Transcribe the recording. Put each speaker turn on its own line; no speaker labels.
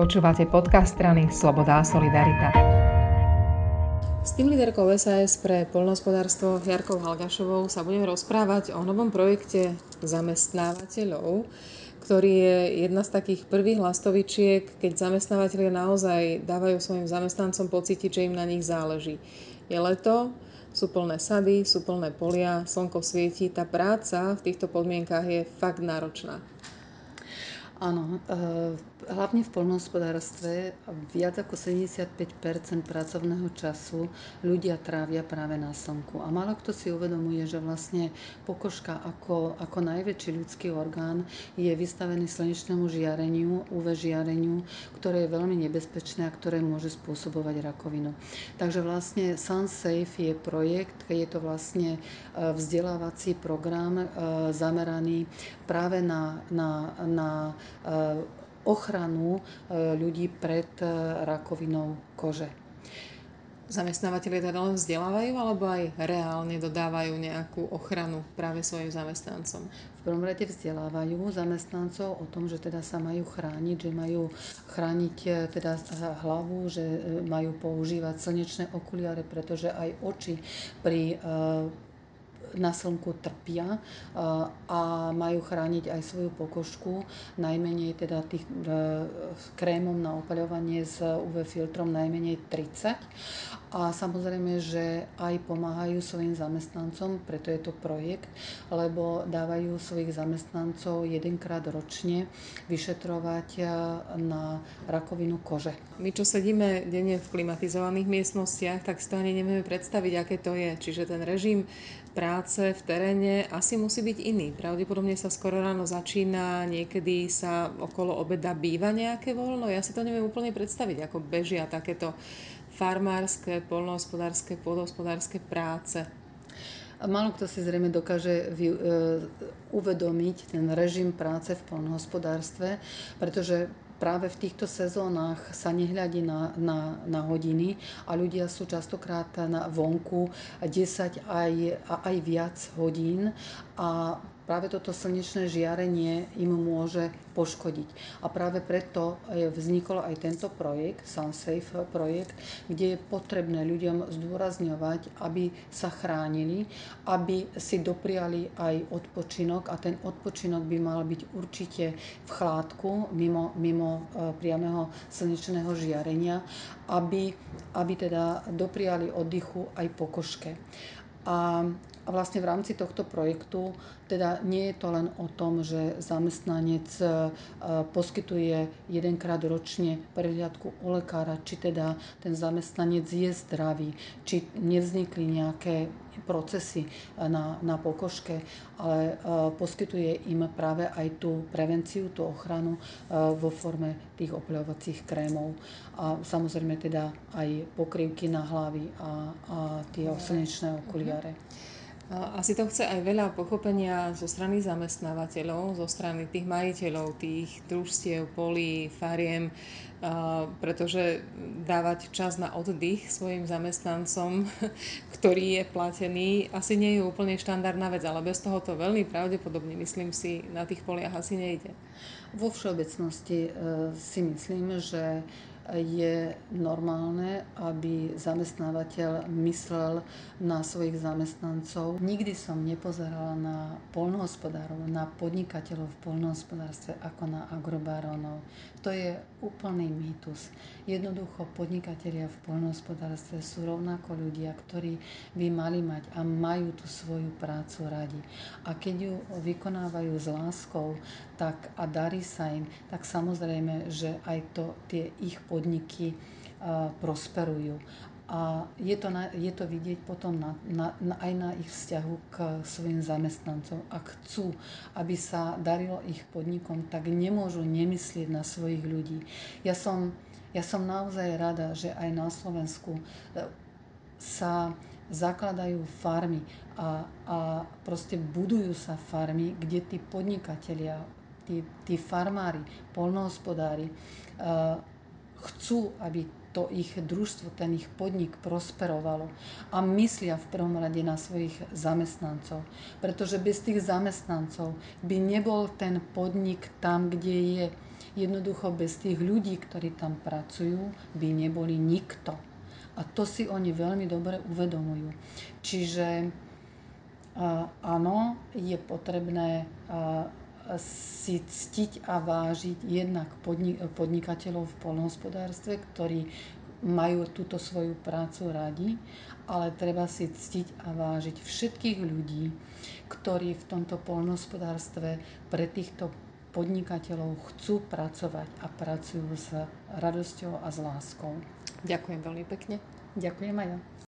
Počúvate podcast strany Sloboda a Solidarita. S tým líderkou SAS pre poľnohospodárstvo Jarkou Halgašovou sa budeme rozprávať o novom projekte zamestnávateľov, ktorý je jedna z takých prvých lastovičiek, keď zamestnávateľia naozaj dávajú svojim zamestnancom pocítiť, že im na nich záleží. Je leto, sú plné sady, sú plné polia, slnko svieti, tá práca v týchto podmienkach je fakt náročná.
Áno, e, hlavne v poľnohospodárstve viac ako 75% pracovného času ľudia trávia práve na slnku. A málo kto si uvedomuje, že vlastne pokožka ako, ako najväčší ľudský orgán je vystavený slnečnému žiareniu, UV žiareniu, ktoré je veľmi nebezpečné a ktoré môže spôsobovať rakovinu. Takže vlastne SunSafe je projekt, je to vlastne e, vzdelávací program e, zameraný práve na, na, na ochranu e, ľudí pred e, rakovinou kože.
Zamestnávateľe teda len vzdelávajú alebo aj reálne dodávajú nejakú ochranu práve svojim zamestnancom?
V prvom rade vzdelávajú zamestnancov o tom, že teda sa majú chrániť, že majú chrániť teda hlavu, že majú používať slnečné okuliare, pretože aj oči pri na slnku trpia a majú chrániť aj svoju pokožku, najmenej teda tých e, krémom na opaľovanie s UV filtrom najmenej 30 a samozrejme, že aj pomáhajú svojim zamestnancom, preto je to projekt, lebo dávajú svojich zamestnancov jedenkrát ročne vyšetrovať e, na rakovinu kože.
My, čo sedíme denne v klimatizovaných miestnostiach, tak si to ani nevieme predstaviť, aké to je. Čiže ten režim práce v teréne asi musí byť iný. Pravdepodobne sa skoro ráno začína, niekedy sa okolo obeda býva nejaké voľno. Ja si to neviem úplne predstaviť, ako bežia takéto farmárske, polnohospodárske, pôdohospodárske práce.
Málo kto si zrejme dokáže vy, e, uvedomiť ten režim práce v polnohospodárstve, pretože práve v týchto sezónach sa nehľadí na, na, na hodiny a ľudia sú častokrát na vonku 10 aj, aj viac hodín a práve toto slnečné žiarenie im môže poškodiť. A práve preto vznikol aj tento projekt, SunSafe projekt, kde je potrebné ľuďom zdôrazňovať, aby sa chránili, aby si dopriali aj odpočinok a ten odpočinok by mal byť určite v chládku, mimo, mimo e, priamého slnečného žiarenia, aby, aby teda dopriali oddychu aj pokožke. A vlastne v rámci tohto projektu teda nie je to len o tom, že zamestnanec e, poskytuje jedenkrát ročne prehliadku u lekára, či teda ten zamestnanec je zdravý, či nevznikli nejaké procesy na, na pokožke, ale e, poskytuje im práve aj tú prevenciu, tú ochranu e, vo forme tých opľovacích krémov a samozrejme teda aj pokrývky na hlavy a, a tie slnečné okuliare. Mm-hmm.
Asi to chce aj veľa pochopenia zo strany zamestnávateľov, zo strany tých majiteľov, tých družstiev, polí, fariem, pretože dávať čas na oddych svojim zamestnancom, ktorý je platený, asi nie je úplne štandardná vec, ale bez toho to veľmi pravdepodobne, myslím si, na tých poliach asi nejde.
Vo všeobecnosti e, si myslím, že je normálne, aby zamestnávateľ myslel na svojich zamestnancov. Nikdy som nepozerala na polnohospodárov, na podnikateľov v polnohospodárstve ako na agrobarónov. To je úplný mýtus. Jednoducho podnikatelia v poľnohospodárstve sú rovnako ľudia, ktorí by mali mať a majú tú svoju prácu radi. A keď ju vykonávajú s láskou tak a darí sa im, tak samozrejme, že aj to tie ich podniky uh, prosperujú. A je to, na, je to vidieť potom na, na, na, aj na ich vzťahu k svojim zamestnancom. Ak chcú, aby sa darilo ich podnikom, tak nemôžu nemyslieť na svojich ľudí. Ja som, ja som naozaj rada, že aj na Slovensku e, sa zakladajú farmy a, a proste budujú sa farmy, kde tí podnikatelia, tí, tí farmári, polnohospodári uh, chcú, aby to ich družstvo, ten ich podnik prosperovalo a myslia v prvom rade na svojich zamestnancov. Pretože bez tých zamestnancov by nebol ten podnik tam, kde je. Jednoducho bez tých ľudí, ktorí tam pracujú, by neboli nikto. A to si oni veľmi dobre uvedomujú. Čiže áno, je potrebné si ctiť a vážiť jednak podnikateľov v polnohospodárstve, ktorí majú túto svoju prácu radi, ale treba si ctiť a vážiť všetkých ľudí, ktorí v tomto polnohospodárstve pre týchto podnikateľov chcú pracovať a pracujú s radosťou a s láskou.
Ďakujem veľmi pekne.
Ďakujem aj ja.